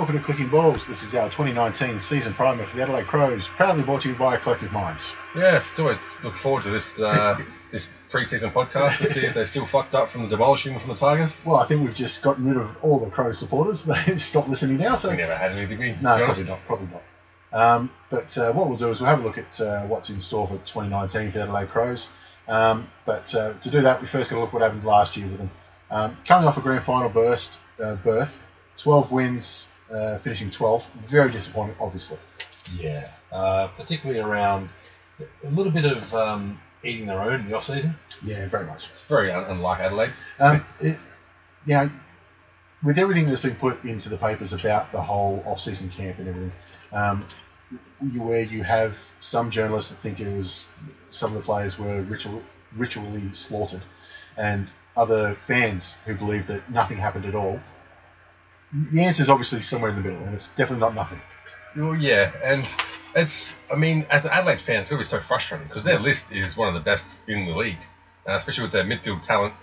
Welcome to Clicking Balls. This is our 2019 season primer for the Adelaide Crows, proudly brought to you by Collective Minds. Yes, it's always look forward to this uh, this pre-season podcast to see if they're still fucked up from the demolishing from the Tigers. Well, I think we've just gotten rid of all the Crows supporters. They've stopped listening now, so We never had any, did we? no, probably honest? not. Probably not. Um, but uh, what we'll do is we'll have a look at uh, what's in store for 2019 for the Adelaide Crows. Um, but uh, to do that, we first got to look what happened last year with them. Um, coming off a grand final burst, uh, berth, 12 wins, uh, finishing 12th. Very disappointing, obviously. Yeah, uh, particularly around a little bit of um, eating their own in the off season. Yeah, very much. It's very un- unlike Adelaide. Um, it, now, with everything that's been put into the papers about the whole off-season camp and everything, um, you, where you have some journalists that think it was some of the players were ritual, ritually slaughtered, and other fans who believe that nothing happened at all. The answer is obviously somewhere in the middle, and it's definitely not nothing. Well, yeah, and it's, I mean, as an Adelaide fan, it's going to be so frustrating because their list is one of the best in the league, uh, especially with their midfield talent,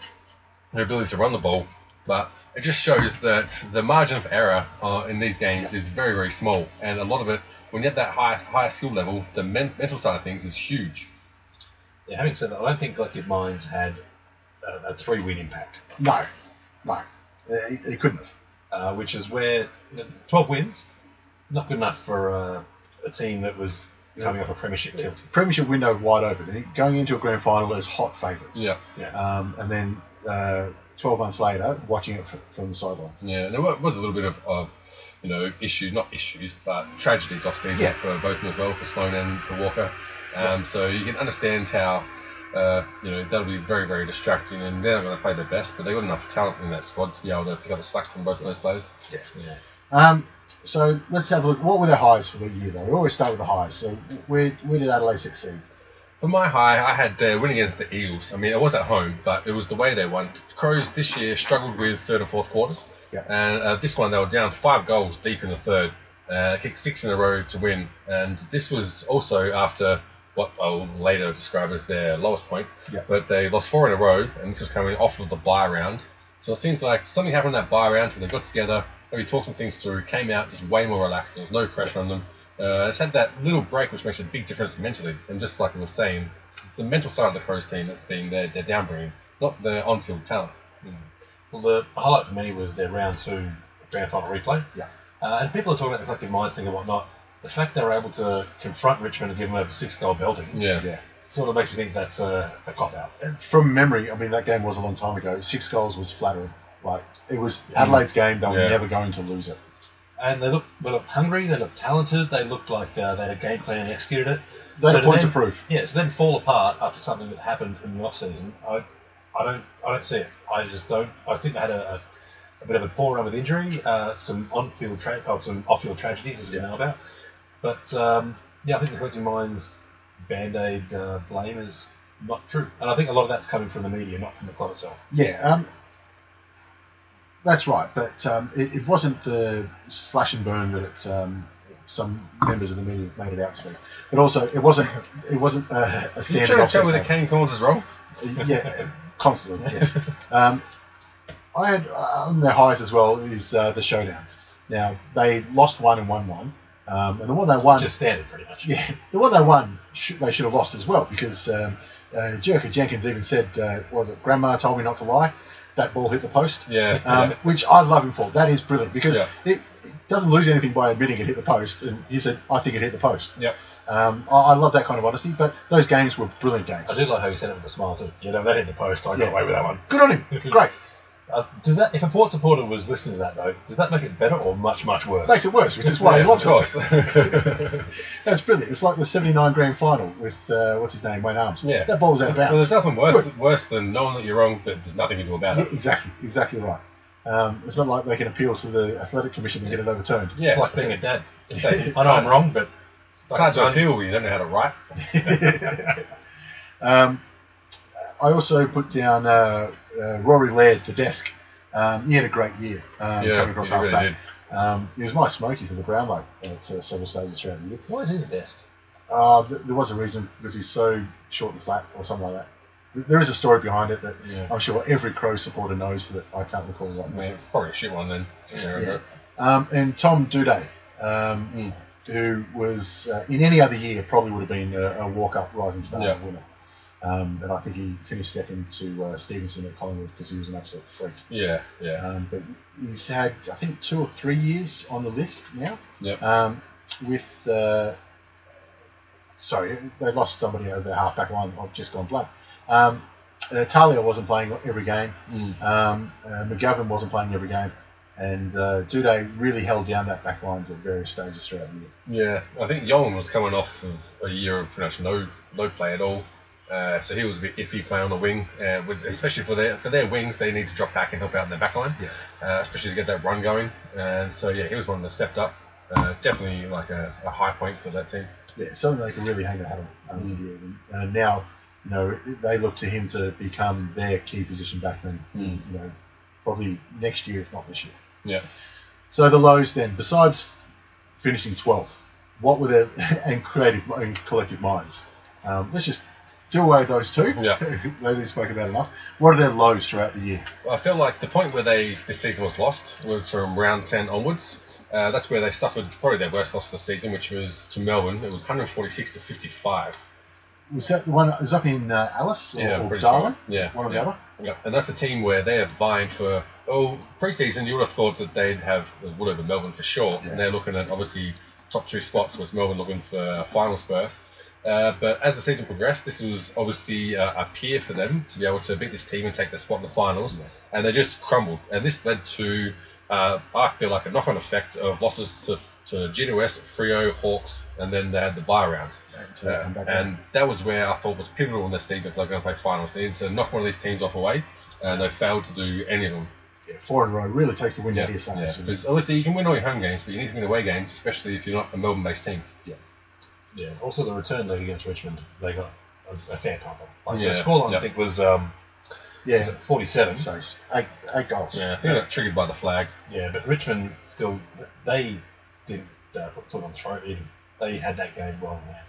their ability to run the ball. But it just shows that the margin of error uh, in these games is very, very small, and a lot of it, when you have that high, higher skill level, the men- mental side of things is huge. Yeah, having said that, I don't think Collective Minds had a, a three-win impact, No, no, it, it couldn't have. Uh, which is where you know, 12 wins, not good enough for uh, a team that was coming off a premiership tilt. Premiership window wide open, going into a grand final as hot favourites. Yeah. Yeah. um, and then uh, 12 months later, watching it f- from the sidelines. Yeah, and there was a little bit of, of you know, issue, not issues, but tragedies off season Yeah. for both of them as well, for Sloane and for Walker. Um, So you can understand how, uh, you know, that'll be very, very distracting, and they're not going to play their best, but they've got enough talent in that squad to be able to pick up the slack from both of those players. Yeah. Yeah. Um, so let's have a look. What were their highs for the year, though? We always start with the highs. So where, where did Adelaide succeed? For my high, I had their win against the Eagles. I mean, it was at home, but it was the way they won. Crows this year struggled with third and fourth quarters. Yeah. And uh, this one, they were down five goals deep in the third, uh, kicked six in a row to win. And this was also after what I'll later describe as their lowest point. Yeah. But they lost four in a row, and this was coming off of the buy round. So it seems like something happened in that buy round when they got together, maybe talked some things through, came out just way more relaxed. There was no pressure on them. Uh, it's had that little break which makes a big difference mentally. And just like we were saying, it's the mental side of the Crows team that's being their, their downbringing, not their on-field talent. Well, the highlight for me was their round two grand final replay. Yeah. Uh, and people are talking about the collective minds thing and whatnot. The fact they were able to confront Richmond and give them a six-goal belting Yeah. Yeah. sort of makes me think that's a, a cop out. And From memory, I mean, that game was a long time ago. Six goals was flattering. Like, it was Adelaide's game. They were Yeah. never going to lose it. And they looked, they looked hungry. They looked talented. They looked like uh, they had a game plan and executed it. They had So a point then- to prove. Yeah, so then fall apart after something that happened in the off season. I, I don't, I don't see it. I just don't. I think they had a, a, a bit of a poor run with injury, uh, some on-field, tra- oh, some off-field tragedies as we know about. But um, yeah, I think the collective minds band-aid uh, blame is not true, and I think a lot of that's coming from the media, not from the club itself. Yeah, um, that's right. But um, it, it wasn't the slash and burn that it, um, some members of the media made it out to be. But also, it wasn't it wasn't a, a You standard trying to tell me offset that Kane Cornes is wrong? yeah, constantly. Yes. Um, I had uh, on their highs as well is uh, the showdowns. Now they lost one and won one, um, and the one they won, Just standard, pretty much. yeah, the one they won, sh- they should have lost as well because um, uh, Jerker Jenkins even said, uh, "Was it Grandma told me not to lie?" that ball hit the post. Yeah, Um, yeah. Which I love him for. That is brilliant because Yeah. it, it doesn't lose anything by admitting it hit the post. And he said, I think it hit the post. Yeah. Um, I, I love that kind of honesty, but those games were brilliant games. I did like how he said it with a smile too. You know, that hit the post. I got away with that one. Good on him. Great. Uh, does that, if a Port supporter was listening to that though, does that make it better or much, much worse? Makes it worse, which is why yeah, he loves of course. it. That's brilliant. It's like the 79 grand final with, uh, what's his name, Wayne Harmes. yeah. That ball was out of bounds. Well, there's bounds. nothing worse, Good. worse than knowing that you're wrong, but there's nothing you can do about Yeah, it. exactly, exactly right. Um, it's not like they can appeal to the athletic commission and get it overturned. Yeah. It's like being a dad. It's like- I know I'm wrong, but It's hard to appeal when you don't know how to write. um, I also put down uh, uh, Rory Laird to desk. Um, he had a great year um, Yeah, coming across he really half back. Um, he was my smoky for the Brownlow at uh, several stages throughout the year. why is he in the desk? Uh, th- there was a reason because he's so short and flat or something like that. Th- There is a story behind it that Yeah. I'm sure every Crow supporter knows that I can't recall right now. mean, it's probably a shit one then. Yeah, Yeah. Um, and Tom Doedee, um, Mm. who was uh, in any other year probably would have been a, a walk-up Rising Star Yeah. winner. Um, and I think he finished second to uh, Stephenson at Collingwood because he was an absolute freak. Yeah, yeah. Um, but he's had, I think, two or three years on the list now. Yep. Um, with, uh, sorry, they lost somebody over their half-back line. I've just gone blank. Um, uh, Talia wasn't playing every game. Mm. Um, uh, McGovern wasn't playing every game. And uh, Doedee really held down that back lines at various stages throughout the year. Yeah, I think Yolan was coming off of a year of pretty much no no play at all. Uh, so he was a bit iffy playing on the wing, uh, especially for their for their wings. They need to drop back and help out in the back line, Yeah. uh, especially to get that run going. And so yeah, he was one that stepped up. Uh, definitely like a, a high point for that team. Yeah, something they can really hang their hat on. Um, yeah. And now, you know, they look to him to become their key position backman. Mm. You know, probably next year, if not this year. Yeah. So the lows then, besides finishing 12th, what were their and creative and collective minds? Um, let's just do away with those two. Yeah. they didn't spoke about enough. What are their lows throughout the year? I feel like the point where they this season was lost was from round 10 onwards. Uh, that's where they suffered probably their worst loss of the season, which was to Melbourne. It was 146 to 55. Was that the one? Was up in uh, Alice or, Yeah, or Darwin? sure. Yeah, one or the other. Yeah, and that's a team where they are vying for. Oh, preseason you would have thought that they'd have would have been Melbourne for sure, Yeah. and they're looking at obviously top two spots. Was Melbourne looking for a finals berth? Uh, but as the season progressed, this was obviously a, a peer for them to be able to beat this team and take their spot in the finals, and they just crumbled. And this led to, uh, I feel like, a knock-on effect of losses to, to GWS, Freo, Hawks, and then they had the bye round. Uh, and that was where I thought was pivotal in their season if they're going to play finals. They needed to knock one of these teams off away, and they failed to do any of them. yeah, four in a row really takes the wind Yeah, out of your sails. yeah. Because obviously you can win all your home games, but you need to win away games, especially if you're not a Melbourne-based team. Yeah. Also, the return leg against Richmond, they got a, a fair pump. Like Yeah, the scoreline, yeah. I think, was um, yeah. was 47. So eight, eight goals. Yeah, I think they got triggered by the flag. Yeah, but Richmond still, they didn't uh, put foot on the throat. Even they had that game well in hand.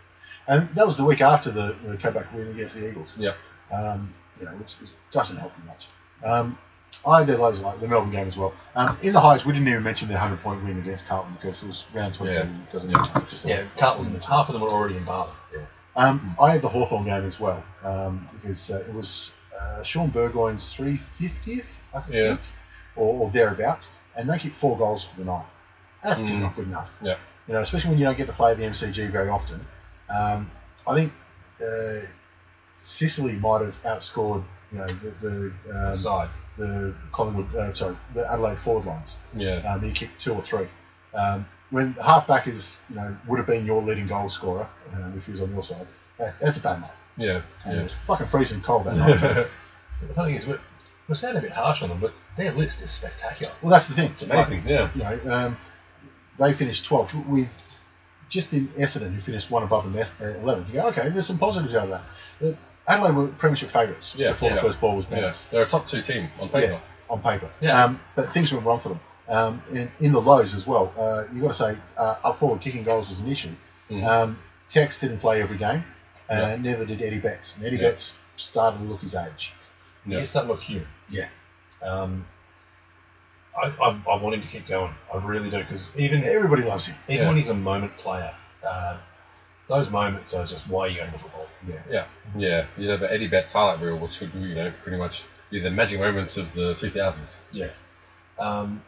And that was the week after the, the comeback win against the Eagles. Yeah. Um, you know, which is, doesn't help you much. Um, I lows like the Melbourne game as well. Um, in the highs, we didn't even mention the 100 point win against Carlton because it was round 20. Yeah. doesn't Yeah. matter. Just Yeah, Carlton, half of them were already in Bali. Yeah. Um, I had the Hawthorn game as well um, because uh, it was uh, Shaun Burgoyne's 350th, I think, Yeah. or, or thereabouts, and they kicked four goals for the night. That's just Mm. not good enough. Yeah. You know, especially when you don't get to play the MCG very often. Um, I think uh, Sicily might have outscored, you know, the the, um, Side. The Collingwood, uh, sorry, the Adelaide forward lines. Yeah. Um, he kicked two or three. Um, when the halfback is, you know, would have been your leading goal scorer um, if he was on your side. That's, that's a bad night. Yeah. And it Yeah. was fucking freezing cold that night. too. The funny thing is, we're, we're sounding a bit harsh on them, but their list is spectacular. well, that's the thing. It's amazing. Yeah. You know, um, they finished 12th. We just in Essendon, who finished one above them, uh, 11th. You go, okay, there's some positives out of that. Uh, Adelaide were premiership favourites Yeah, before yeah. the first ball was Yeah. bounced. They're a top two team on paper. Yeah, on paper. Yeah. Um, but things went wrong for them. Um, in, in the lows as well, uh, you've got to say uh, up forward kicking goals was an issue. Mhm. Um, Tex didn't play every game, and Yeah. neither did Eddie Betts. And Eddie Yeah. Betts started to look his age. Yeah. He's starting to look human. Yeah. Um, I, I, I want him to keep going. I really do, because even Everybody loves him. even Yeah. when he's a moment player, uh, those moments are just why you go to football. Yeah. Yeah, yeah, you know the Eddie Betts highlight reel, which would you know pretty much be the magic moments of the 2000s. Yeah. Um,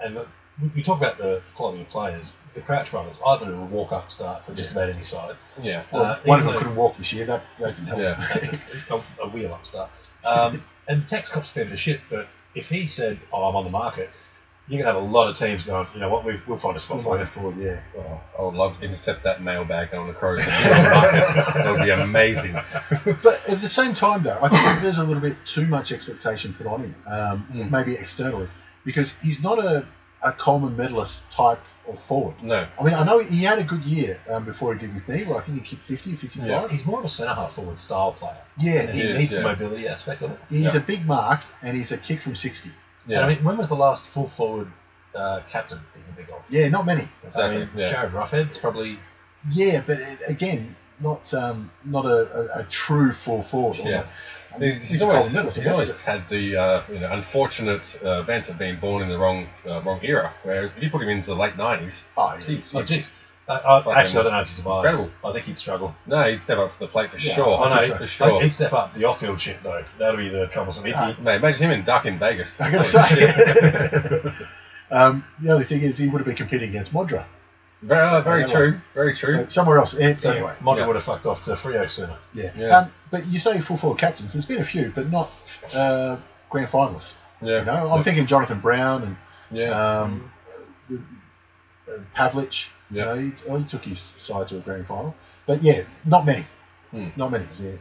and look, we- we talk about the quality of players. The Crouch brothers, either a walk up start for just about any side. Yeah. Well, Uh, one of them though- couldn't walk this year. That, that didn't help. Yeah. a, a wheel up start. Um, and Tex cops a fair bit of shit, but if he said, "Oh, I'm on the market," you're gonna have a lot of teams going. You know what? We've, we'll find a spot for you. forward, yeah. Oh, I would love to intercept that mailbag on the Crows. that would be amazing. But at the same time, though, I think there's a little bit too much expectation put on him, um, Mm. maybe externally, because he's not a, a Coleman medalist type of forward. No. I mean, I know he had a good year um, before he did his knee, where I think he kicked 50, 55. Yeah. He's more of a centre half forward style player. Yeah, he He is, needs yeah. the mobility aspect of it. He's Yeah. a big mark, and he's a kick from 60. Yeah. I mean, when was the last full forward uh, captain that you can think of? Yeah, not many. Exactly, I mean, yeah. Jarrad Roughead's probably Yeah, but it, again, not um, not a, a, a true full forward. Yeah. I mean, He's, he's, he's always, he's always had the uh, you know unfortunate uh, event of being born in the wrong uh, wrong era. Whereas if you put him into the late nineties, Oh, yeah. he's, Oh, geez. Uh, I, Fucking actually, I don't know if he's survived. incredible. I think he'd struggle. no, he'd step up to the plate for Yeah, sure. I I know, so. for sure. He'd step up the off-field shit though. That'll be the troublesome. He'd Mate, imagine him in Duck in Vegas. I'm going to say. um, the only thing is he would have been competing against Modra. very, uh, very Yeah, true. Very true. So somewhere else. Eh, so Anyway, Modra yeah. would have fucked off to Freo sooner. yeah. Yeah. Um, but you say full forward captains. There's been a few, but not uh, grand finalists. yeah. You know, I'm yeah. thinking Jonathan Brown and Yeah. um, uh, Pavlich. You Yeah. know, he, he took his side to a grand final. But yeah, not many. Hmm. Not many is the.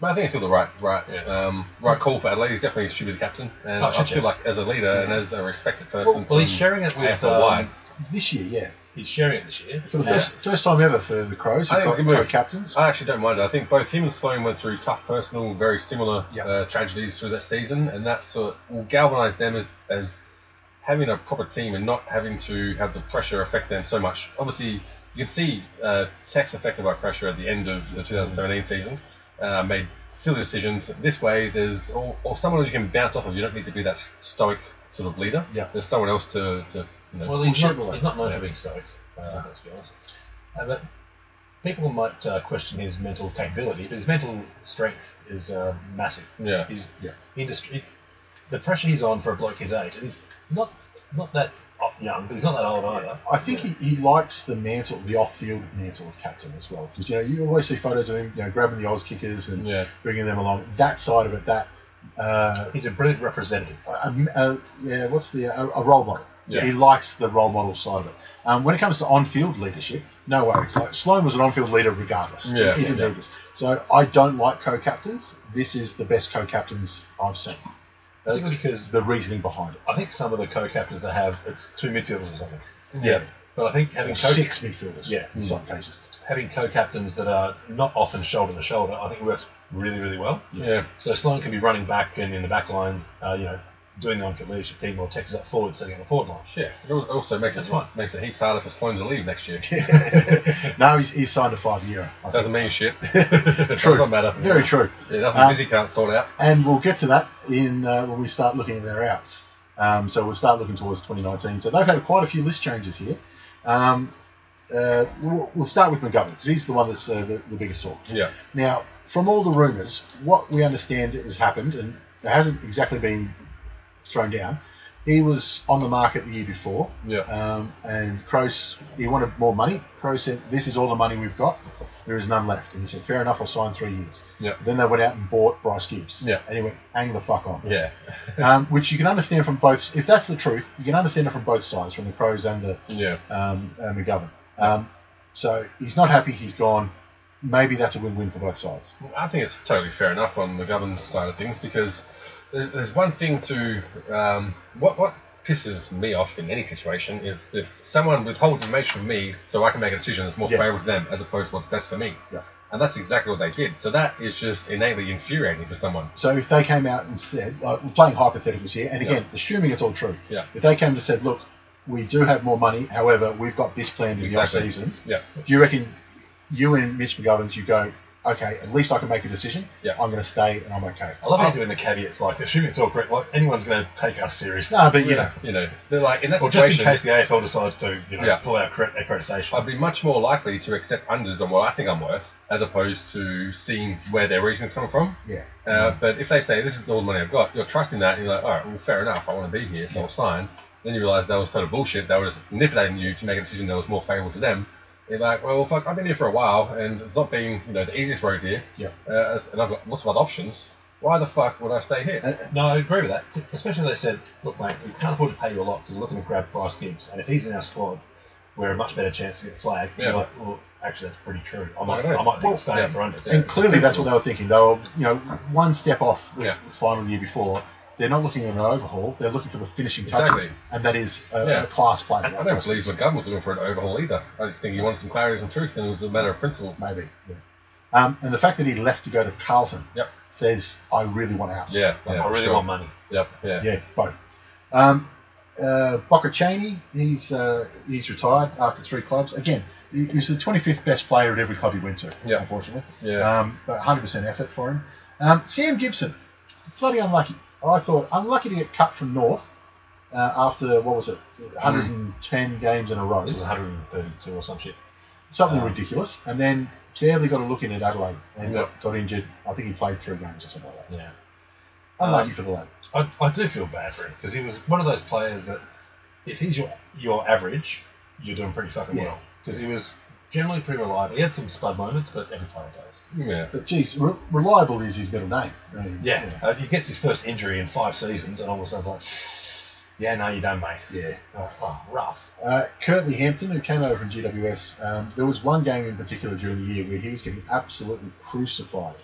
But I think it's still the right, right, um, right call for Adelaide. He's definitely should be the captain, and Oh, I shit, feel like as a leader and as a respected person. Well, he's sharing it with. AFL wide. Um, This year, yeah. he's sharing it this year. For the Now, first first time ever for the Crows, I think got it's a move. co-captains. I actually don't mind it. I think both him and Sloane went through tough personal, very similar Yep. uh, tragedies through that season, and that sort of will galvanise them as, as having a proper team and not having to have the pressure affect them so much. Obviously, you can see uh, Tex affected by pressure at the end of the 2017 season, uh, made silly decisions. This way, there's or, or someone who you can bounce off of. You don't need to be that stoic sort of leader. Yeah. There's someone else to, to you know. Well, he's not, share the he's not known Yeah. for being stoic, uh, let's be honest. Uh, but people might uh, question his mental capability, but his mental strength is uh, massive. yeah. He's Yeah. industry. The pressure he's on for a bloke his age, and he's not not that young, but he's not that old either. I think he, he likes the mantle, the off-field mantle of captain as well, because you know you always see photos of him, you know, grabbing the Auskickers and Yeah. bringing them along. That side of it, that uh, He's a brilliant representative. uh, uh, yeah, what's the a, a role model? Yeah. He likes the role model side of it. Um, when it comes to on-field leadership, no worries. Like Sloane was an on-field leader regardless. Yeah, he didn't yeah. need this. So I don't like co-captains. This is the best co-captains I've seen. Particularly because The reasoning behind it. I think some of the co-captains they have, it's two midfielders or something. Yeah. But I think having Or co- six midfielders. Yeah. in some cases. having co-captains that are not often shoulder to shoulder, I think works really, really well. Yeah. So Sloane can be running back and in the back line, uh, you know, doing the leadership thing, while Texas up forward, sitting on the forward line. Yeah, it also makes That's it fine. makes it heaps harder for Sloane to leave next year. no, he's, he's signed a five-year. I think. Doesn't mean shit. it True. does not matter. Very true. Yeah, nothing Um, busy can't sort out. And we'll get to that in uh, when we start looking at their outs. Um, so we'll start looking towards 2019. So they've had quite a few list changes here. Um, uh, we'll, we'll start with McGovern because he's the one that's uh, the, the biggest talk. Yeah. Now, from all the rumours, what we understand has happened, and it hasn't exactly been thrown down. He was on the market the year before, Yeah. um, and Crows he wanted more money. Crows said, "This is all the money we've got. There is none left." And he said, "Fair enough. I'll sign three years." Yeah. Then they went out and bought Bryce Gibbs. Yeah. And he went, "Hang the fuck on." Yeah. um, which you can understand from both. If that's the truth, you can understand it from both sides, from the Crows and the Yeah. um, uh, McGovern. Um, so he's not happy. He's gone. Maybe that's a win-win for both sides. I think it's totally fair enough on McGovern's side of things because there's, one thing to um, what what pisses me off in any situation is if someone withholds information from me so I can make a decision that's more Yeah. favourable to them as opposed to what's best for me. Yeah. And that's exactly what they did. So that is just innately infuriating for someone. So if they came out and said, like, we're playing hypotheticals here, and again, Yeah. assuming it's all true, Yeah. if they came and said, look, we do have more money, however, we've got this planned in Exactly. the off season. Yeah. Do you reckon you and Mitch McGovern's, you go, okay, at least I can make a decision. Yeah. I'm going to stay, and I'm okay. I love how you're doing the caveats, like assuming it's all correct. Like anyone's going to take us seriously, No, but you know, You know, they're like in that or just in situation. case the AFL decides to, you know, Yeah. pull out accre- accreditation. I'd be much more likely to accept unders on what I think I'm worth, as opposed to seeing where their reasoning's coming from. yeah, Uh, but if they say this is all the money I've got, you're trusting that, and you're like, all right, well, fair enough, I want to be here, so I'll sign. Then you realise that was total bullshit. They were just manipulating you to make a decision that was more favourable to them. You're like, well, fuck, I've been here for a while, and it's not been, you know, the easiest road here. Yeah. Uh, and I've got lots of other options. Why the fuck would I stay here? Uh, No, I agree with that. Especially when they said, look, mate, we can't afford to pay you a lot because we're looking to grab Bryce Gibbs. And if he's in our squad, we're a much better chance to get flagged. Yeah. You're like, well, actually, that's pretty true. I might, I. I might think of staying yeah. for unders. And clearly, that's what they were thinking. They were, you know, one step off the Yeah. final year before. They're not looking at an overhaul. They're looking for the finishing touches, Exactly. and that is a, Yeah. a class player. I don't believe McGovern was looking for an overhaul either. I just think he wanted some clarity and truth, and it was a matter of principle. Maybe. Yeah. Um, and the fact that he left to go to Carlton Yep. says, "I really want out." Yeah, Like, yeah. I really sure. want money. Yep, yeah. Yeah, both. Um, uh, Boca Cheney, he's uh, he's retired after three clubs. Again, he, he's the 25th best player at every club he went to. Yeah. unfortunately. Yeah. Um, but 100% effort for him. Um, Sam Gibson, bloody unlucky. I thought unlucky to get cut from North uh, after what was it, 110 games in a row, It was 132 or some shit. something Um, ridiculous, and then barely got a look in at Adelaide and Yeah. got, got injured. I think he played three games or something like that. Yeah. Unlucky Um, for the lad. I, I do feel bad for him because he was one of those players that if he's your your average, you're doing pretty fucking Yeah. well. Because he was generally pretty reliable. He had some spud moments, but every player does. Yeah. But geez, re- reliable is his middle name. I mean, Yeah. Uh, he gets his first injury in five seasons, and all of a sudden it's like, yeah, no, you don't, mate. Yeah. Oh, oh, rough. Uh, Curtly Hampton, who came over from GWS, um, there was one game in particular during the year where he was getting absolutely crucified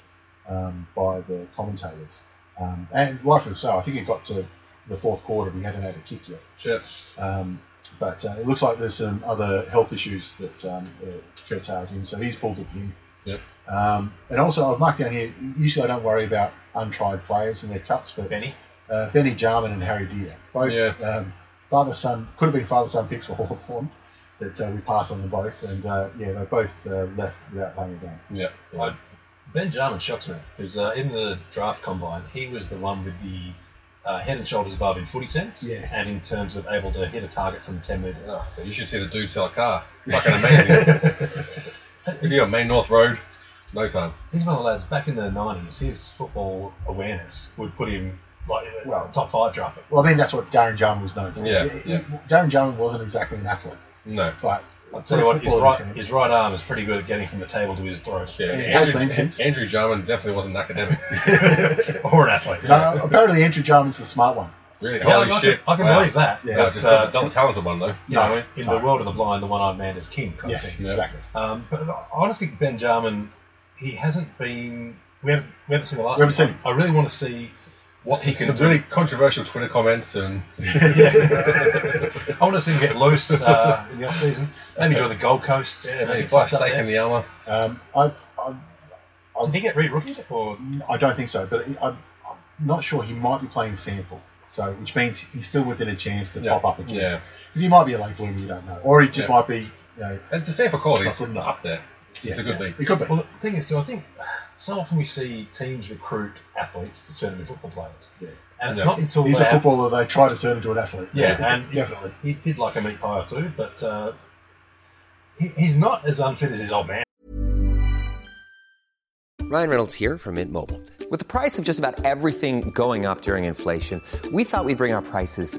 um, by the commentators. Um, and rightfully so. I think it got to the fourth quarter and he hadn't had a kick yet. Shit. Um, but uh, it looks like there's some other health issues that um, uh, curtailed him, so he's pulled the pin. Yep. Um, and also, I've marked down here, usually I don't worry about untried players and their cuts, but Benny. uh, Benny Jarman and Harry Dear. Both Yeah. um, father son could have been father son picks for Hawthorn, but uh, we passed on them both, and uh, yeah, they both uh, left without playing a game. Yeah. I, ben Jarman shocks me because uh, in the draft combine, he was the one with the uh, head and shoulders above in footy sense, Yeah. and in terms of able to hit a target from 10 metres. Oh, you should see the dude sell a car. Fucking amazing. if you're on Main North Road, no time. He's one of the lads back in the 90s. His football awareness would put him like Well- top five draft. Well, I mean that's what Darren Jarman was known for. Yeah, He- he- yeah. Darren Jarman wasn't exactly an athlete, No. but I'll tell you what, his right, his right arm is pretty good at getting from the table to his throat. Yeah. Yeah, it has Andrew, been since. Andrew Jarman definitely wasn't an academic. or an athlete. No, apparently Andrew Jarman's the smart one. Really? Yeah, Holy I, shit. Can, I can Wow. believe that. Yeah. No, but, just uh, not, not the talented one, though. you No, know, in no. the world of the blind, the one-eyed man is king. Kind Yes, of thing. Yeah. exactly. Um, but I honestly think Ben Jarman, he hasn't been. We haven't, we haven't seen the last. We haven't of seen him. I really want to see what he can Some do. really controversial Twitter comments and Yeah. I want to see him get loose uh, in the off season. Maybe join the Gold Coast. yeah, maybe maybe buy a stake in the armour. Um, I've, I've, Did he get re-rookied or? I don't think so, but I'm, I'm not sure. He might be playing SANFL, so which means he's still within a chance to Yeah. pop up again. Yeah. Because he might be a late bloomer, you don't know, or he just Yeah. might be, you know, And the SANFL quality It's is not up there. Yeah, It's a good yeah. league. It could be. Well, the thing is, too, I think so often we see teams recruit athletes to turn into football players, Yeah. and it's Yeah. not until He's a footballer they try to turn into an athlete. Yeah, and definitely. He did like a meat pie or two, but uh, he, he's not as unfit as his old man. Ryan Reynolds here from Mint Mobile. With the price of just about everything going up during inflation, we thought we'd bring our prices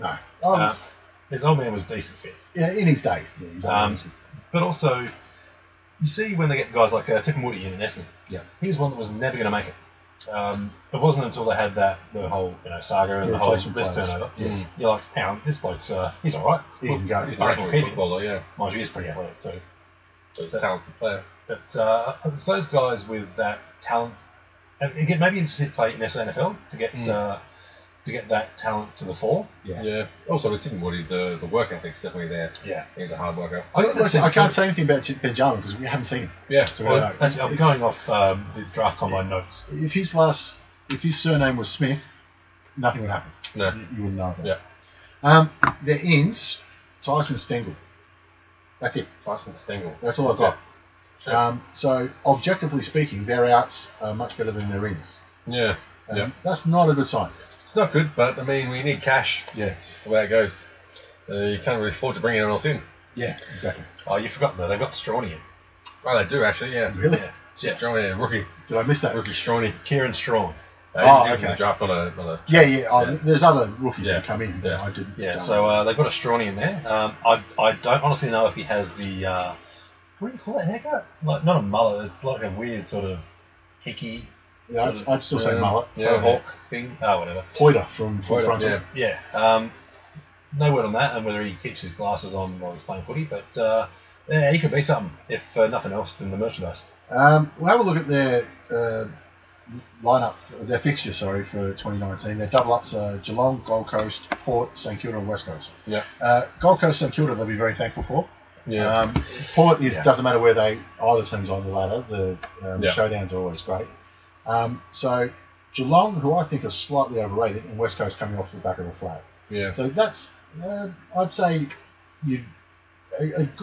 No. Oh, Uh, his old man was decent fit. yeah, in his day. Yeah, his Um. But also, you see when they get guys like uh, Tim Woody in in Essendon, Yeah. he was one that was never going to make it. Um, it wasn't until they had that the whole you know saga and The the whole replacement list turnover. Yeah. You're like, hang on, this bloke's uh, he's all right. He can go. He's All an right, actual we'll keep him. footballer, yeah. Mind you, he's pretty athletic too. So he's a talented player. But uh, it's those guys with that talent. And again, maybe interested to play in SANFL to get Mm. uh, to get that talent to the fore. Yeah. Yeah. Also with Tim Woody, the, the work ethic's definitely there. Yeah. He's a hard worker. I guess Listen, I can't say anything about J- Benjamin because we haven't seen him. Yeah. So we Well, don't know. that's, I'm It's- going off um, the draft combine notes. If his last, if his surname was Smith, nothing would happen. No. You, you wouldn't know that. Yeah. Um, their ins, Tyson Stengel. That's it. Tyson Stengel. That's all I've got. Sure. Um, so objectively speaking, their outs are much better than their ins. Yeah. Um, yeah. That's not a good sign. It's not good, but I mean, we need cash. Yeah. It's just the way it goes. Uh, you can't really afford to bring anyone else in. Yeah, exactly. Oh, you forgot though. They've got Strawny in. Oh, they do actually, yeah. Really? Yeah. Yeah. Strawny, rookie, Did I miss that? rookie Strawny. Kieran Strawn. Uh, Oh, he was okay. draft, not a, not a Yeah, yeah. Oh, Yeah. There's other rookies Yeah. who come in, Yeah. I didn't. Yeah, so uh, they've got a Strawny in there. Um, I, I don't honestly know if he has the uh, what do you call that haircut? Like not a mullet. It's like a weird sort of hickey yeah, I'd, I'd still say Um, mullet. Yeah, hawk thing. Oh, whatever. Poiter from, from Poiter, frontal. yeah. Yeah. Um, no word on that, and whether he keeps his glasses on while he's playing footy. But uh, yeah, he could be something if uh, nothing else than the merchandise. Um, we'll have a look at their uh, lineup, their fixture, sorry, for 2019. Their double ups are Geelong, Gold Coast, Port, St Kilda, and West Coast. Yeah. Uh, Gold Coast, St Kilda, they'll be very thankful for. Yeah. Um, Port is Yeah. doesn't matter where they either team's on the ladder. The um, Yeah. showdowns are always great. Um, so Geelong, who I think are slightly overrated, and West Coast coming off the back of a flag. yeah. So that's uh, I'd say you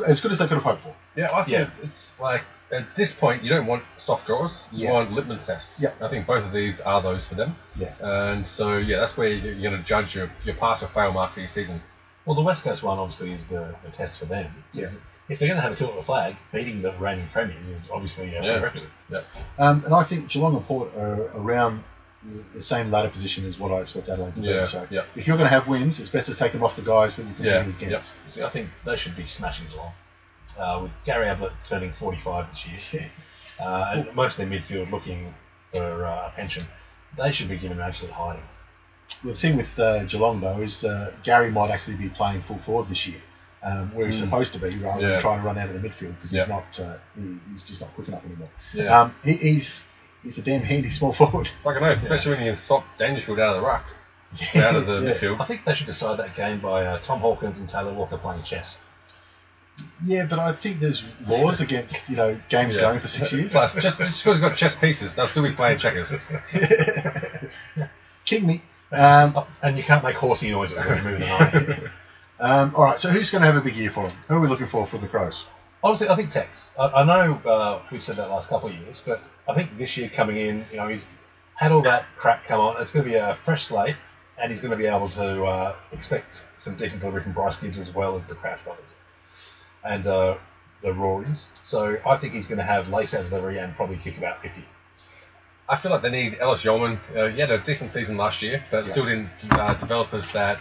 as good as they could have hoped for. Yeah, I think Yeah. It's, it's like at this point you don't want soft draws. You Yeah. want litmus tests. Yeah. I think both of these are those for them. Yeah. And so yeah, that's where you're going to judge your, your pass or fail mark for your season. Well, the West Coast one obviously is the, the test for them. Yeah. If they're going to have a tilt of the flag, beating the reigning premiers is obviously a Yeah. prerequisite. Yeah. Um, and I think Geelong and Port are around the- the same ladder position as what I expect Adelaide to Yeah, be. So yeah. if you're going to have wins, it's better to take them off the guys that you can Yeah, compete against. See, I think they should be smashing Geelong. Uh, with Gary Ablett turning 45 this year, uh, and most of their midfield looking for uh, a pension, they should be given an absolute hiding. The thing with uh, Geelong though is uh, Gary might actually be playing full forward this year, um, where he's Mm. supposed to be, rather Yeah. than trying to run out of the midfield because Yeah. he's not uh, he, he's just not quick enough anymore. Yeah. Um, he, he's he's a damn handy small forward. Like I know, especially when you can stop Dangerfield out of the ruck, out of the Yeah. midfield. I think they should decide that game by uh, Tom Hawkins and Taylor Walker playing chess. Yeah, but I think there's laws against you know games Yeah. going for six years. Plus, just just because he's got chess pieces, they'll still be playing checkers. King me. Um, and you can't make horsey noises when you move the nine. Um, all right, so who's going to have a big year for him? Who are we looking for for the Crows? Honestly, I think Tex. I, I know uh, we've said that last couple of years, but I think this year coming in, you know, he's had all that crap come on. It's going to be a fresh slate, and he's going to be able to uh, expect some decent delivery from Bryce Gibbs as well as the Crouch brothers and uh, the Rorys. So I think he's going to have lace out delivery and probably kick about 50. I feel like they need Ellis Yeoman. Uh, he had a decent season last year, but Yeah. still didn't uh, develop as that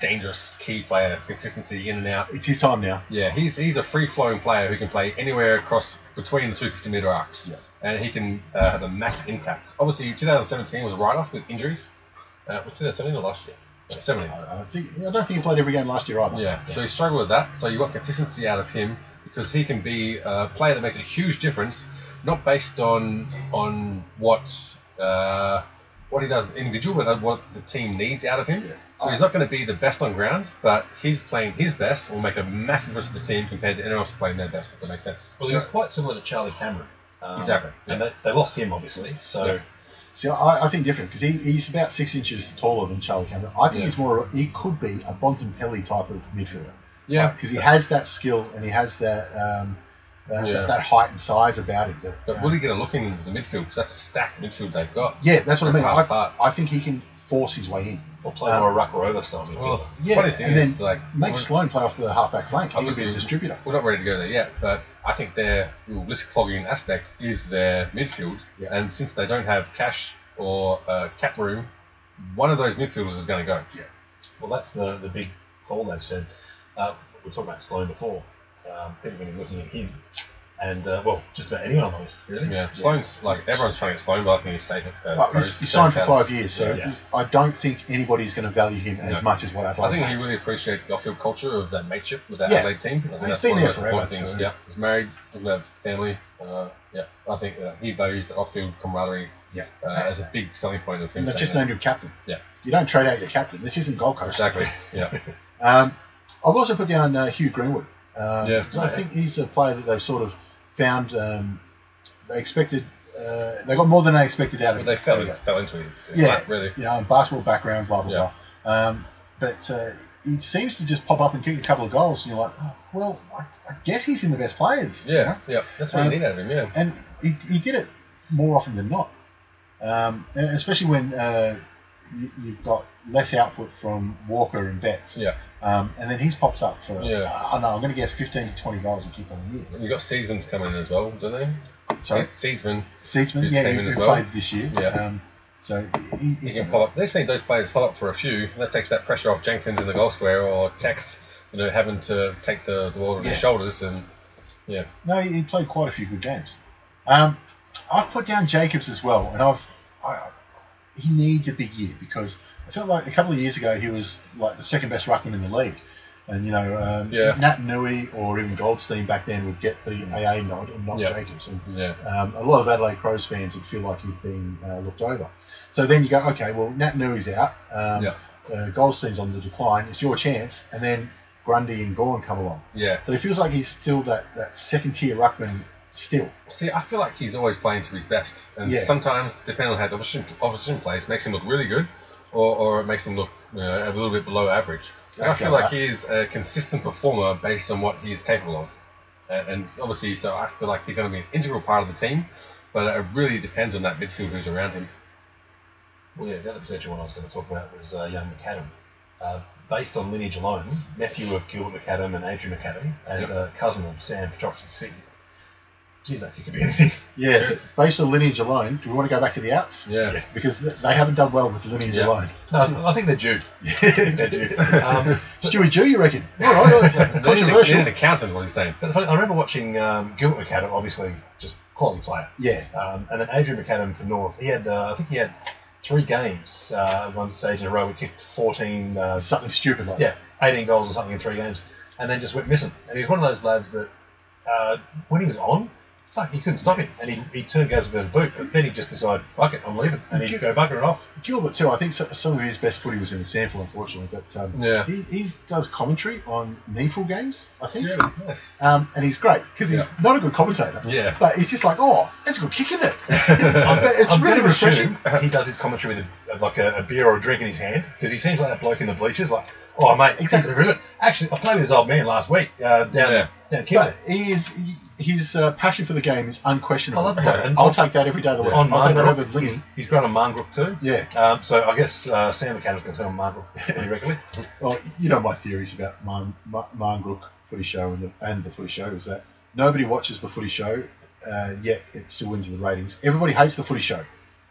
dangerous key player, consistency in and out. It's his time now. Yeah, he's he's a free flowing player who can play anywhere across between the 250 meter arcs, Yeah. and he can uh, have a massive impact. Obviously, 2017 was a write off with injuries. Uh, it was 2017 or last year? No, 17. I, I think I don't think he played every game last year either. Yeah, so he struggled with that. So you want consistency out of him because he can be a player that makes a huge difference, not based on on what uh, what he does as an individual, but what the team needs out of him. Yeah. So he's not going to be the best on ground, but he's playing his best will make a massive difference to the team compared to anyone else playing their best. If that makes sense. Well, he was quite similar to Charlie Cameron. Um, Exactly, And yeah. they, they lost him, obviously. So Yeah. See, I, I think different because he, he's about six inches taller than Charlie Cameron. I think Yeah. he's more. He could be a Bontempelli type of midfielder. Yeah. because he has that skill and he has that um, uh, Yeah. that, that height and size about him. That, But um, will he get a look in the midfield? Because that's a stacked midfield they've got. yeah, that's what I mean. I, part. I think he can force his way in. or play Um, more a ruck or over style midfielder. Well, Yeah, funny thing and is, then like make Sloane play off the halfback flank. He could be a distributor. We're not ready to go there yet, but I think their risk clogging aspect is their midfield. Yeah. And since they don't have cash or uh, cap room, one of those midfielders is going to go. Yeah. Well, that's the the big call they've said. Uh, we talked about Sloane before. Um, people are going to be looking at him, and uh, well, just about anyone on the list, really. Yeah, Sloane's like everyone's trying to get Sloane, but I think he's safe. At, uh, Well, Crows. he's, he's signed for Crows. five years, so Yeah. I don't think anybody's going to value him as No. much as what I Adelaide. I think he really appreciates the off-field culture of that mateship with that Yeah. Adelaide team. I think He's that's been one of there the most forever, important things. too. Yeah, he's married, doesn't have family. Uh, yeah, I think uh, he values the off-field camaraderie Yeah. uh, as a big selling point of him. And they've just that. named him captain. Yeah. You don't trade out your captain. This isn't Gold Coast. Exactly. Yeah. Um, I've also put down uh, Hugh Greenwood. Um, Yeah. I think he's a player that they've sort of found. Um, they expected. Uh, they got more than they expected out of But him. they fell, go. fell into it. Yeah, Like, really. You know, basketball background, blah blah Yeah. blah. Um, but uh, he seems to just pop up and kick a couple of goals, and you're like, oh, well, I, I guess he's in the best players. you know? Yeah, yeah. That's what Um, you need out of him. Yeah. and he, he did it more often than not. Um, and especially when uh, you, you've got less output from Walker and Betts. Yeah. Um, and then he's popped up for, Yeah. I don't know, I'm going to guess 15 to 20 goals a kick on the year. You got Seasons coming in as well, don't they? Sorry? Se- Seedsman. Seedsman, yeah, he, well. played this year. Yeah. Um, so he, He can up. They've seen those players pull up for a few. and That takes that pressure off Jenkins in the goal square or Tex, you know, having to take the, the ball on Yeah. his shoulders and yeah. No, he, he played quite a few good games. Um, I've put down Jacobs as well, and I've I, he needs a big year because I felt like a couple of years ago he was like the second best ruckman in the league, and you know um, Yeah. Naitanui or even Goldstein back then would get the AA nod and not Yeah. Jacobs, and Yeah. um, a lot of Adelaide Crows fans would feel like he'd been uh, looked over. So then you go, okay, well Naitanui's out, um, uh, Goldstein's on the decline, it's your chance, and then Grundy and Gawn come along. Yeah. So he feels like he's still that, that second tier ruckman still. See, I feel like he's always playing to his best, and Yeah. sometimes, depending on how the opposition, opposition plays, makes him look really good, or, or it makes him look you know, a little bit below average. I feel like he is a consistent performer based on what he is capable of, and, and obviously, so I feel like he's going to be an integral part of the team, but it really depends on that midfield who's around him. Well, yeah, the other potential one I was going to talk about was uh, young McAdam. Uh, based on lineage alone, nephew of Gilbert McAdam and Adrian McAdam, and Yep. uh, cousin of Sam Petrevski-Seton. Geez, that could be anything. Yeah, Sure. based on lineage alone, do we want to go back to the outs? Yeah. Yeah. Because th- they haven't done well with lineage Yeah. alone. No, I think they're due. I think they're due. Um, Stewie Jew, you reckon? All right, well, it's They need an- they controversial. need an accountant, what he's saying. but the funny- I remember watching um, Gilbert McAdam, obviously just quality player. Yeah, Um, and then Adrian McAdam for North. He had, uh, I think he had three games uh, one stage in a row. We kicked 14, uh, something stupid like yeah, 18 goals or something in three games, and then just went missing. And he was one of those lads that uh, when he was on, fuck, he couldn't stop him. And he, he turned goes to the boot, but then he just decided, fuck it, I'm leaving. And he'd go buggering off. Gilbert too. I think so, some of his best footy was in the sample, unfortunately. But um, Yeah. he, he does commentary on NEAFL games, I think. Yeah, nice. Um, and he's great because he's Yeah. not a good commentator. Yeah. But he's just like, oh, that's a good kick, isn't it? It's I'm really refreshing. He does his commentary with a, like a, a beer or a drink in his hand because he seems like that bloke in the bleachers, like, oh mate, Exactly. exactly. Really good. Actually, I played with this old man last week uh, down Yeah. down Kimberley. But he is, he, his uh, passion for the game is unquestionable. I love the bloke. And I'll take that every day of the week. on I'll take that Marngrook, over he's, Lingy. he's grown on Marngrook too. Yeah. Um, so I guess uh, Sam McCann's going to turn on Marngrook pretty regularly. Well, you know my theories about Marn, Mar- Marngrook footy show and the, and the footy show is that nobody watches the footy show, uh, yet it still wins in the ratings. Everybody hates the footy show,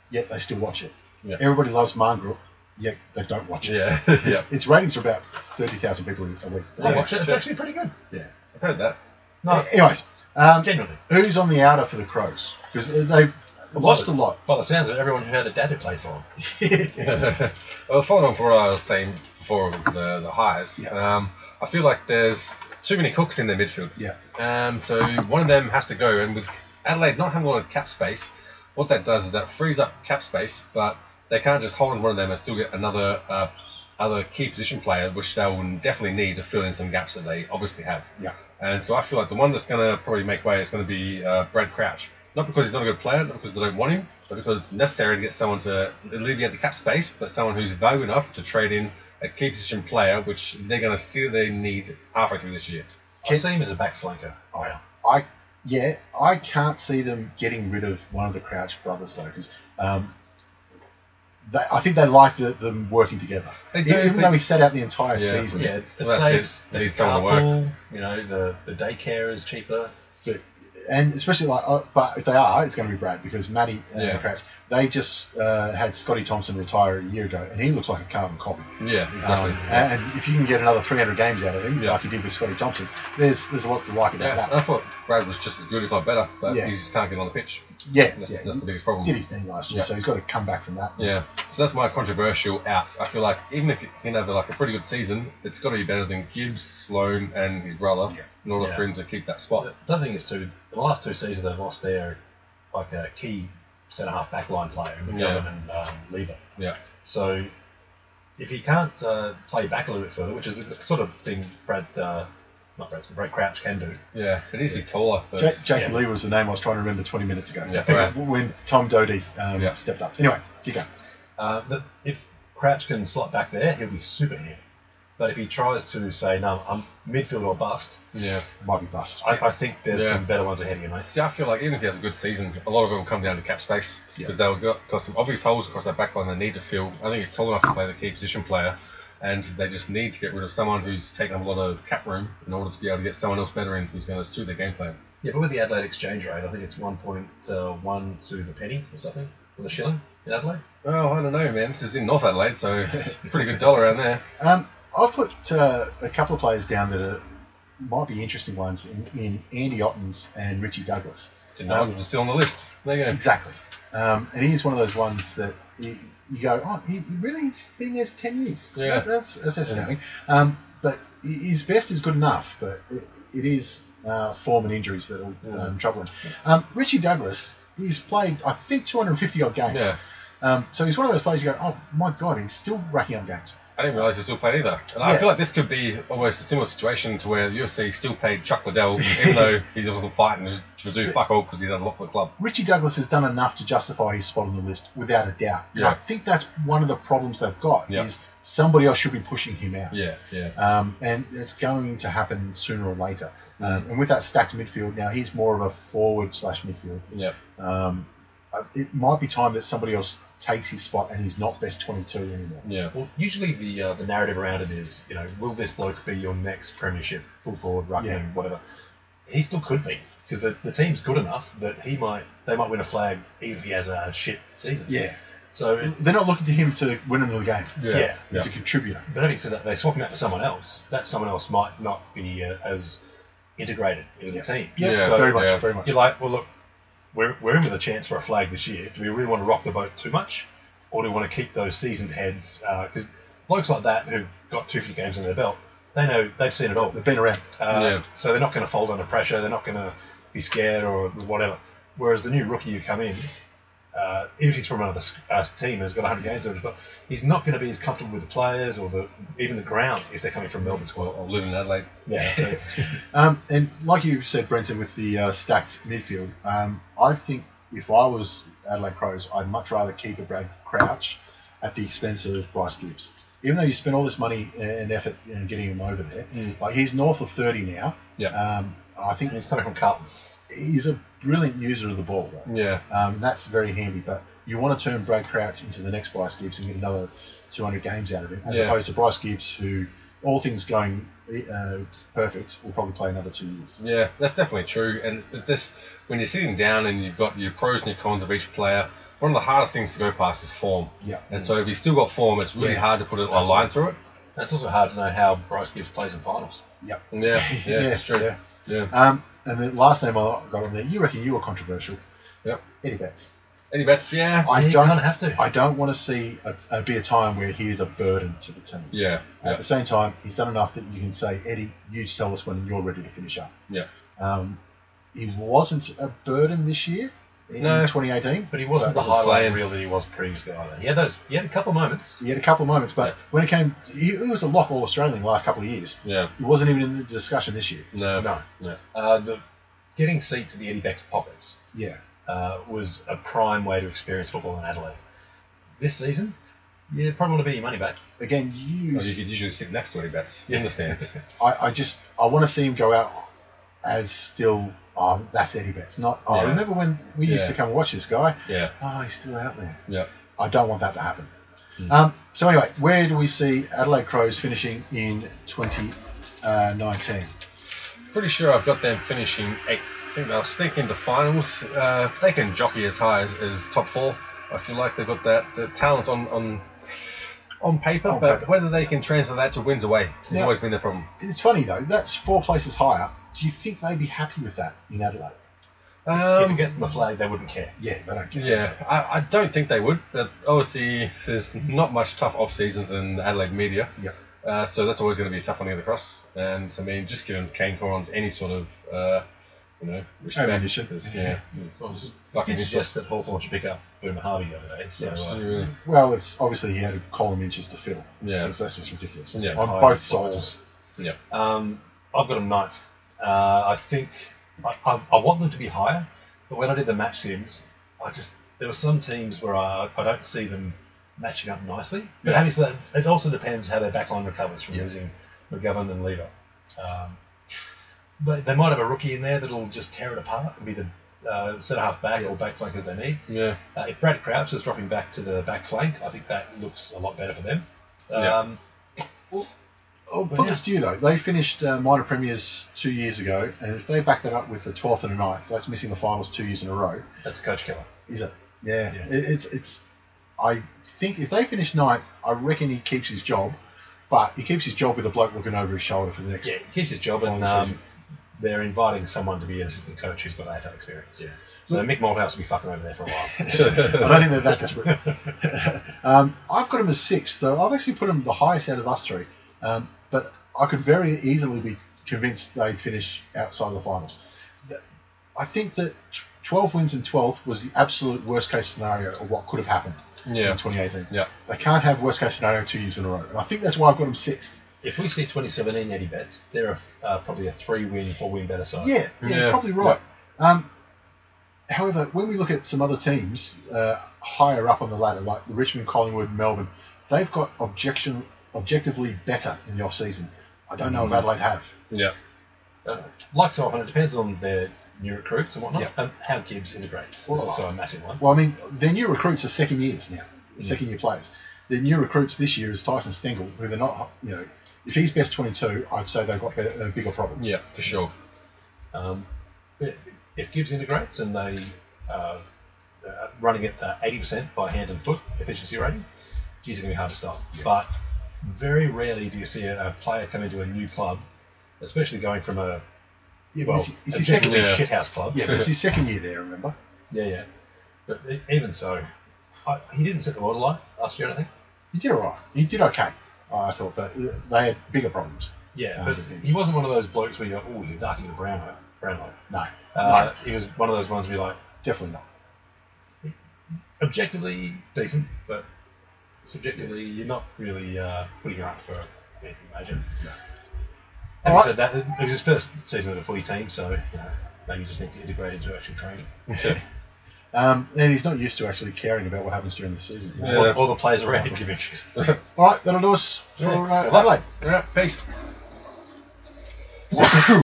yet they still watch it. Yeah. Everybody loves Marngrook, yet they don't watch it. Yeah. Its, yeah. its ratings are about 30,000 people a week. I watch it. It's actually pretty good. Yeah. I've heard that. No, Anyways, um, genuinely. who's on the outer for the Crows? Because they've lost a lot. By the sounds of it, everyone who had a dad who played for them. well, following on from what I was saying before with the, the highs, Yeah. um, I feel like there's too many cooks in their midfield. yeah. Um, so one of them has to go, and with Adelaide not having a lot of cap space, what that does is that frees up cap space, but they can't just hold on one of them and still get another uh, other key position player, which they will definitely need to fill in some gaps that they obviously have. Yeah. And so I feel like the one that's going to probably make way is going to be uh, Brad Crouch. Not because he's not a good player, not because they don't want him, but because it's necessary to get someone to alleviate the cap space, but someone who's valuable enough to trade in a key position player, which they're going to see they need halfway through this year. I see him as a back flanker. I, I, yeah, I can't see them getting rid of one of the Crouch brothers though, because um, they, I think they like the, them working together. They do, Even though he sat out the entire Yeah. season, Yeah, it, it Well, that's saves it. They need the someone to work. carpool, You know, the, the daycare is cheaper. but and especially like, uh, but if they are, it's going to be Brad because Matty and Yeah. Crouch, they just uh, had Scotty Thompson retire a year ago, and he looks like a carbon copy. Yeah, exactly. Um, and if you can get another 300 games out of him, Yeah. like you did with Scotty Thompson, there's there's a lot to like about yeah, that. I thought Brad was just as good, if not better, but Yeah. he just can't get on the pitch. yeah, That's, yeah. that's the biggest problem. Did his knee last year, Yeah. so he's got to come back from that. Yeah, so that's my controversial out. I feel like even if he can have like a pretty good season, it's got to be better than Gibbs, Sloane, and his brother Yeah. in order Yeah. for him to keep that spot. The other thing is too, the last two seasons they've lost their like a key centre half backline player, McGovern Yeah. and um, Lever. Yeah, So if he can't uh, play back a little bit further, which is the sort of thing Brad, uh, not Brad, Brad Crouch can do. yeah, it needs to be taller. But Ja- Jackie Yeah. Lee was the name I was trying to remember 20 minutes ago. Yeah, right. When Tom Doedee um, Yeah. stepped up. Anyway, you go. Uh, that if Crouch can slot back there, he'll be super handy. But if he tries to say, no, I'm midfield or bust, yeah, Might be bust. I, I think there's Yeah. some better ones ahead of you, mate. see, I feel like even if he has a good season, a lot of them come down to cap space Yeah. because they've got, got some obvious holes across their back line they need to fill. I think he's tall enough to play the key position player, and they just need to get rid of someone who's taken up a lot of cap room in order to be able to get someone else better in who's going to suit their game plan. Yeah, but with the Adelaide exchange rate, I think it's 1.1 to the penny or something or the shilling in Adelaide. Well, I don't know, man. This is in North Adelaide, so it's a pretty good dollar around there. Um, I've put uh, a couple of players down that are, might be interesting ones in, in Andy Ottens and Richie Douglas. Didn't know was still on the list. There you go. Exactly. Um, and he's one of those ones that you, you go, oh, he, he really has been there for 10 years. Yeah. That- that's, that's astounding. Um, but his best is good enough, but it, it is uh, form and injuries that will um, trouble him. Um, Richie Douglas, he's played, I think, 250 odd games. Yeah. Um, so he's one of those players you go, oh my God, he's still racking up games. I didn't realise he still played either. And I Yeah. feel like this could be almost a similar situation to where the UFC still paid Chuck Liddell, even though he wasn't fighting just to do fuck all because he done a lot for the club. Richie Douglas has done enough to justify his spot on the list without a doubt. And Yeah. I think that's one of the problems they've got Yeah. is somebody else should be pushing him out. Yeah, yeah. Um, and it's going to happen sooner or later. Mm. Um, and with that stacked midfield, now he's more of a forward slash midfield. yeah. Um, uh, it might be time that somebody else takes his spot and he's not best 22 anymore. Yeah. Well, usually the uh, the narrative around it is, you know, will this bloke be your next premiership full forward, ruckman, Yeah. whatever? He still could be because the, the team's good enough that he might they might win a flag even if he has a shit season. Yeah. So, They're not looking to him to win another game. Yeah. Yeah. He's a contributor. but having said that, they swap him out for someone else. That someone else might not be uh, as integrated into the team. Yeah, Yeah, very much, yeah. very much. You're like, well, look, we're, we're in with a chance for a flag this year. Do we really want to rock the boat too much? Or do we want to keep those seasoned heads? Because blokes like that who've got 250 games in their belt, they know, they've seen it all. They've been around. Uh, Yeah. So they're not going to fold under pressure. They're not going to be scared or whatever. Whereas the new rookie who come in, uh, even if he's from another uh, team and has got 100 games under his belt, he's not going to be as comfortable with the players or the even the ground if they're coming from Melbourne squad. I'll live in Adelaide. Yeah. So, Um, and like you said, Brenton, with the uh, stacked midfield, um, I think if I was Adelaide Crows, I'd much rather keep a Brad Crouch at the expense of Bryce Gibbs. Even though you spend all this money and effort in getting him over there, like he's north of 30 now. Yeah. Um, I think he's coming from Carlton. he's a brilliant user of the ball. Though. Yeah. Um, that's very handy. But you want to turn Brad Crouch into the next Bryce Gibbs and get another 200 games out of him, as Yeah. opposed to Bryce Gibbs, who, all things going uh, perfect, will probably play another two years. Yeah, that's definitely true. And this, when you're sitting down and you've got your pros and your cons of each player, one of the hardest things to go past is form. Yeah. And so if you've still got form, it's really Yeah. hard to put a, a line through it. And it's also hard to know how Bryce Gibbs plays in finals. Yep. Yeah, yeah, it's true. yeah. Yeah. Um, and the last name I got on there, you reckon you were controversial, Yep. Eddie Betts. Eddie Betts, yeah. I you don't have to. I don't want to see a, a, be a time where he is a burden to the team. Yeah. At Yeah. the same time, he's done enough that you can say, Eddie, you tell us when you're ready to finish up. Yeah. Um, he wasn't a burden this year in No. 2018, But he wasn't But the highlight reel that he was previously either. He had those. He had a couple of moments. He had a couple of moments, but Yeah. when it came, he, he was a lock all Australian the last couple of years. Yeah. He wasn't even in the discussion this year. No. No. No. Uh, the getting seats at the Eddie Betts' pockets Yeah. uh, was a prime way to experience football in Adelaide. This season, you probably want to bet your money back. Again, you, Well, you could usually sit next to Eddie Betts in the stands. I, I just I want to see him go out as still. Oh, that's Eddie Betts. Not. Oh, Yeah. remember when we used to come and watch this guy? Yeah. Oh, he's still out there. Yeah. I don't want that to happen. Hmm. Um, so anyway, where do we see Adelaide Crows finishing in 2019? Pretty sure I've got them finishing eighth. think they'll sneak into finals. Uh, they can jockey as high as, as top four. I feel like they've got that, that talent on on on paper, On but paper. whether they can translate that to wins away has Yeah. always been the problem. It's funny though. That's four places higher. Do you think they'd be happy with that in Adelaide? if Um, you get them a flag, they wouldn't care. Yeah, they don't care. yeah, I, I don't think they would. But obviously, there's not much tough off seasons in Adelaide media. Yep. Uh, so that's always going to be a tough one to get across. And I mean, just giving Kane Cornes any sort of, uh, you know, respect. Ammunition. is- yeah, Well, just fucking did useless. suggest that Hawthorn should pick up Boomer Harvey the other day. So uh, Really. Well, it's obviously he had a column inches to fill. Yeah. Because that's just ridiculous. Yeah. On both sides. Yeah. Um, I've got a ninth. Uh, I think I, I, I want them to be higher, but when I did the match sims, I just there were some teams where I, I don't see them matching up nicely. But Yeah. having said that, it also depends how their backline recovers from Yeah. losing McGovern and Lever. Um, but they might have a rookie in there that'll just tear it apart and be the uh, centre half back or back flank as they need. Yeah. Uh, if Brad Crouch is dropping back to the back flank, I think that looks a lot better for them. Yeah. Um, I'll put this to you though. They finished uh, minor premiers two years ago, and if they back that up with the 12th and a 9th, that's missing the finals two years in a row. That's a coach killer. Is it? Yeah. Yeah. It, it's it's. I think if they finish ninth, I reckon he keeps his job, but he keeps his job with a bloke looking over his shoulder for the next. Yeah, he keeps his job, and um, they're inviting someone to be an assistant coach who's got AFL experience. Yeah. So Mick Malthouse will be fucking over there for a while. I don't think they're that desperate. um, I've got him as sixth, so I've actually put him the highest out of us three. Um, but I could very easily be convinced they'd finish outside of the finals. I think that 12 wins and 12th was the absolute worst case scenario of what could have happened Yeah. in 2018. Yeah. They can't have worst case scenario two years in a row. And I think that's why I've got them sixth. if we see 2017 Eddie Betts, they're a, uh, probably a three-win, four-win better side. Yeah, yeah, Yeah. probably right. Um, however, when we look at some other teams uh, higher up on the ladder, like the Richmond, Collingwood, Melbourne, they've got objection objectively better in the off season. I don't know if Adelaide have. Yeah. Uh, like so often, it depends on their new recruits and whatnot, Yeah. and how Gibbs integrates. is Well, also a massive one. Well, I mean, their new recruits are second years now, second year players. Their new recruits this year is Tyson Stengel, who they're not, you know, if he's best 22, I'd say they've got better, uh, bigger problems. Yeah, for sure. Um, if if Gibbs integrates and they uh, uh, running at uh, 80% by hand and foot efficiency rating, geez, it's going to be hard to stop. But very rarely do you see a, a player come into a new club, especially going from a Yeah, but well, it's, it's his second objectively Yeah. shithouse club. Yeah, but it's his second year there, remember? yeah, yeah. But e- even so, I, he didn't set the water line last year, I don't think. He did all right. He did okay, I thought, but uh, they had bigger problems. Yeah, Uh, but he wasn't one of those blokes where you go, oh, you're darking the brown Brownlow. No, Uh, He was one of those ones where you're like, definitely not. objectively decent, but subjectively you're not really uh, putting her up for anything major. Having Alright. said that, it it was his first season of a footy team, so you know, maybe you just need to integrate into actual training. Um, and he's not used to actually caring about what happens during the season. Yeah, All, all the players around him give him shit. All right, that'll do us for Yeah. uh, Good luck. Adelaide. All right, peace.